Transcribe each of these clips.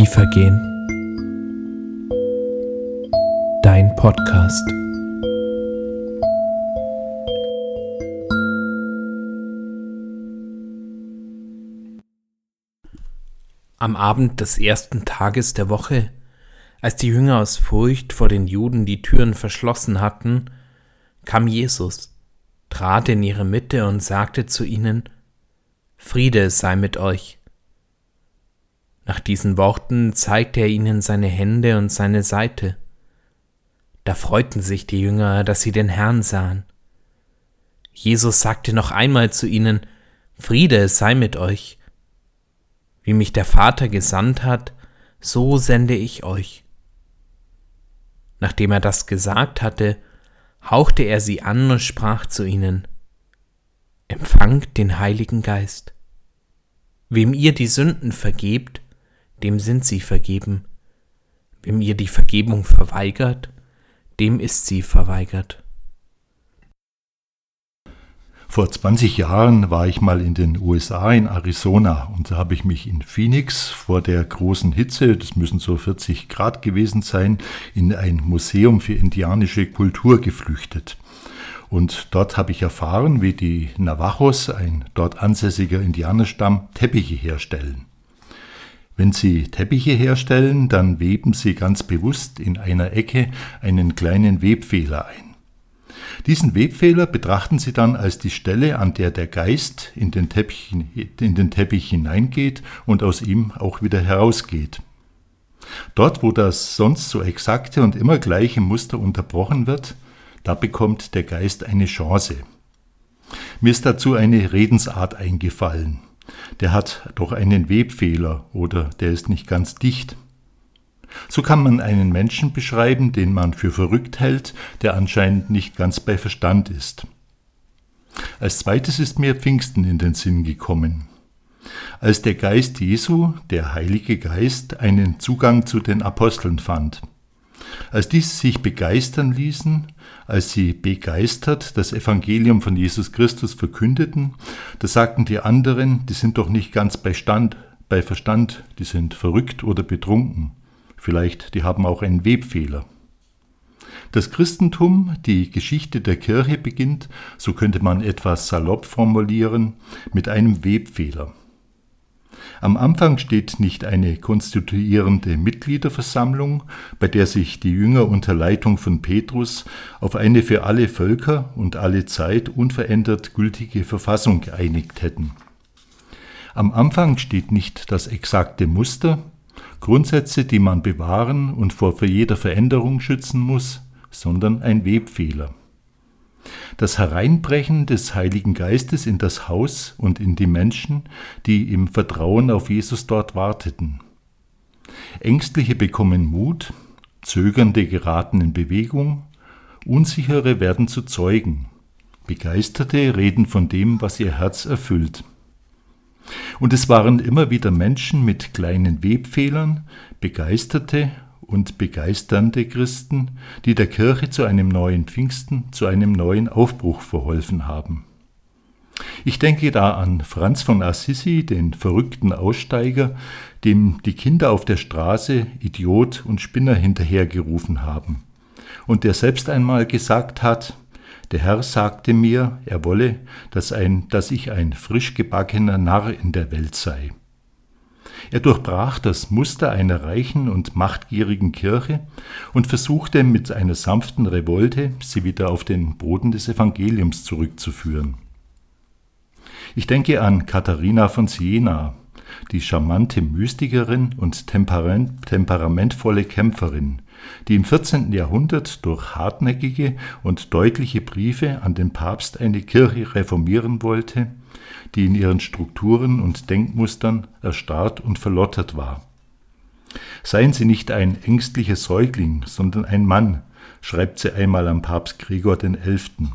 Tiefer gehen. Dein Podcast. Am Abend des ersten Tages der Woche, als die Jünger aus Furcht vor den Juden die Türen verschlossen hatten, kam Jesus, trat in ihre Mitte und sagte zu ihnen, Friede sei mit euch. Nach diesen Worten zeigte er ihnen seine Hände und seine Seite. Da freuten sich die Jünger, dass sie den Herrn sahen. Jesus sagte noch einmal zu ihnen, Friede sei mit euch. Wie mich der Vater gesandt hat, so sende ich euch. Nachdem er das gesagt hatte, hauchte er sie an und sprach zu ihnen, Empfangt den Heiligen Geist. Wem ihr die Sünden vergebt, dem sind sie vergeben. Wem ihr die Vergebung verweigert, dem ist sie verweigert. Vor 20 Jahren war ich mal in den USA, in Arizona, und da habe ich mich in Phoenix vor der großen Hitze, das müssen so 40 Grad gewesen sein, in ein Museum für indianische Kultur geflüchtet. Und dort habe ich erfahren, wie die Navajos, ein dort ansässiger Indianerstamm, Teppiche herstellen. Wenn Sie Teppiche herstellen, dann weben Sie ganz bewusst in einer Ecke einen kleinen Webfehler ein. Diesen Webfehler betrachten Sie dann als die Stelle, an der der Geist in den, Teppich, in den Teppich hineingeht und aus ihm auch wieder herausgeht. Dort, wo das sonst so exakte und immer gleiche Muster unterbrochen wird, da bekommt der Geist eine Chance. Mir ist dazu eine Redensart eingefallen. Der hat doch einen Webfehler oder der ist nicht ganz dicht. So kann man einen Menschen beschreiben, den man für verrückt hält, der anscheinend nicht ganz bei Verstand ist. Als zweites ist mir Pfingsten in den Sinn gekommen. Als der Geist Jesu, der Heilige Geist, einen Zugang zu den Aposteln fand. Als diese sich begeistern ließen, als sie begeistert das Evangelium von Jesus Christus verkündeten, da sagten die anderen, die sind doch nicht ganz bei Stand, bei Verstand, die sind verrückt oder betrunken. Vielleicht, die haben auch einen Webfehler. Das Christentum, die Geschichte der Kirche beginnt, so könnte man etwas salopp formulieren, mit einem Webfehler. Am Anfang steht nicht eine konstituierende Mitgliederversammlung, bei der sich die Jünger unter Leitung von Petrus auf eine für alle Völker und alle Zeit unverändert gültige Verfassung geeinigt hätten. Am Anfang steht nicht das exakte Muster, Grundsätze, die man bewahren und vor jeder Veränderung schützen muss, sondern ein Webfehler. Das Hereinbrechen des Heiligen Geistes in das Haus und in die Menschen, die im Vertrauen auf Jesus dort warteten. Ängstliche bekommen Mut, Zögernde geraten in Bewegung, Unsichere werden zu Zeugen, Begeisterte reden von dem, was ihr Herz erfüllt. Und es waren immer wieder Menschen mit kleinen Webfehlern, begeisterte und begeisternde Christen, die der Kirche zu einem neuen Pfingsten, zu einem neuen Aufbruch verholfen haben. Ich denke da an Franz von Assisi, den verrückten Aussteiger, dem die Kinder auf der Straße Idiot und Spinner hinterhergerufen haben, und der selbst einmal gesagt hat, der Herr sagte mir, er wolle, dass, ein, dass ich ein frisch gebackener Narr in der Welt sei. Er durchbrach das Muster einer reichen und machtgierigen Kirche und versuchte mit einer sanften Revolte, sie wieder auf den Boden des Evangeliums zurückzuführen. Ich denke an Katharina von Siena, die charmante Mystikerin und temperamentvolle Kämpferin, die im 14. Jahrhundert durch hartnäckige und deutliche Briefe an den Papst eine Kirche reformieren wollte, die in ihren Strukturen und Denkmustern erstarrt und verlottert war. Seien Sie nicht ein ängstlicher Säugling, sondern ein Mann, schreibt sie einmal am Papst Gregor XI.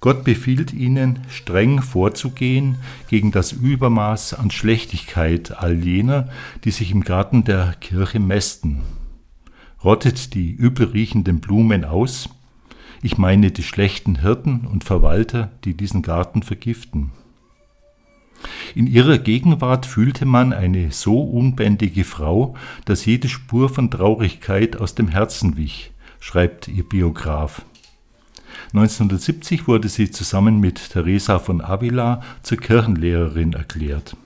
Gott befiehlt ihnen, streng vorzugehen gegen das Übermaß an Schlechtigkeit all jener, die sich im Garten der Kirche mästen. Rottet die übelriechenden Blumen aus, ich meine die schlechten Hirten und Verwalter, die diesen Garten vergiften. In ihrer Gegenwart fühlte man eine so unbändige Frau, dass jede Spur von Traurigkeit aus dem Herzen wich, schreibt ihr Biograf. 1970 wurde sie zusammen mit Teresa von Avila zur Kirchenlehrerin erklärt.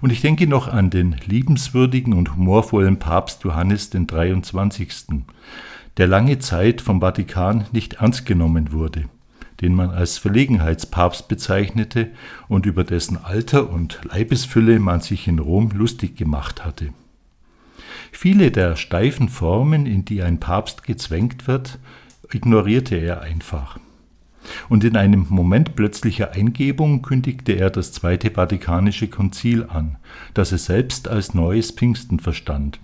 Und ich denke noch an den liebenswürdigen und humorvollen Papst Johannes den 23., der lange Zeit vom Vatikan nicht ernst genommen wurde, den man als Verlegenheitspapst bezeichnete und über dessen Alter und Leibesfülle man sich in Rom lustig gemacht hatte. Viele der steifen Formen, in die ein Papst gezwängt wird, ignorierte er einfach. Und in einem Moment plötzlicher Eingebung kündigte er das Zweite Vatikanische Konzil an, das er selbst als neues Pfingsten verstand.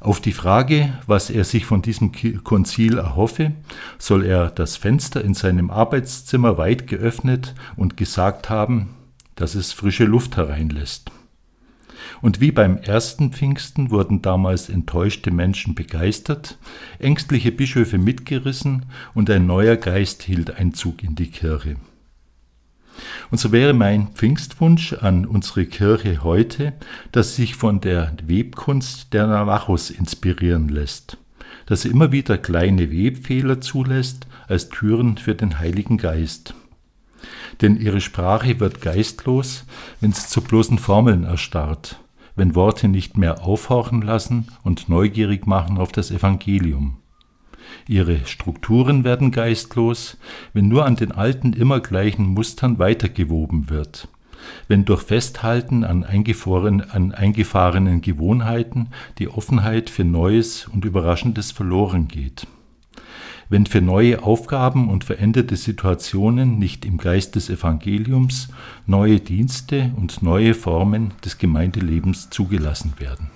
Auf die Frage, was er sich von diesem Konzil erhoffe, soll er das Fenster in seinem Arbeitszimmer weit geöffnet und gesagt haben, dass es frische Luft hereinlässt. Und wie beim ersten Pfingsten wurden damals enttäuschte Menschen begeistert, ängstliche Bischöfe mitgerissen und ein neuer Geist hielt Einzug in die Kirche. Und so wäre mein Pfingstwunsch an unsere Kirche heute, dass sich von der Webkunst der Navajos inspirieren lässt, dass sie immer wieder kleine Webfehler zulässt als Türen für den Heiligen Geist denn ihre Sprache wird geistlos, wenn sie zu bloßen Formeln erstarrt, wenn Worte nicht mehr aufhorchen lassen und neugierig machen auf das Evangelium. Ihre Strukturen werden geistlos, wenn nur an den alten immer gleichen Mustern weitergewoben wird, wenn durch Festhalten an, an eingefahrenen Gewohnheiten die Offenheit für Neues und Überraschendes verloren geht wenn für neue Aufgaben und veränderte Situationen nicht im Geist des Evangeliums neue Dienste und neue Formen des Gemeindelebens zugelassen werden.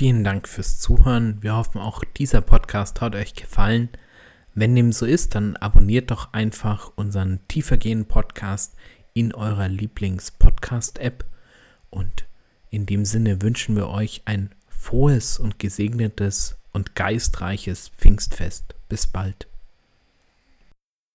Vielen Dank fürs Zuhören. Wir hoffen, auch dieser Podcast hat euch gefallen. Wenn dem so ist, dann abonniert doch einfach unseren tiefergehenden Podcast in eurer Lieblings-Podcast-App. Und in dem Sinne wünschen wir euch ein frohes und gesegnetes und geistreiches Pfingstfest. Bis bald.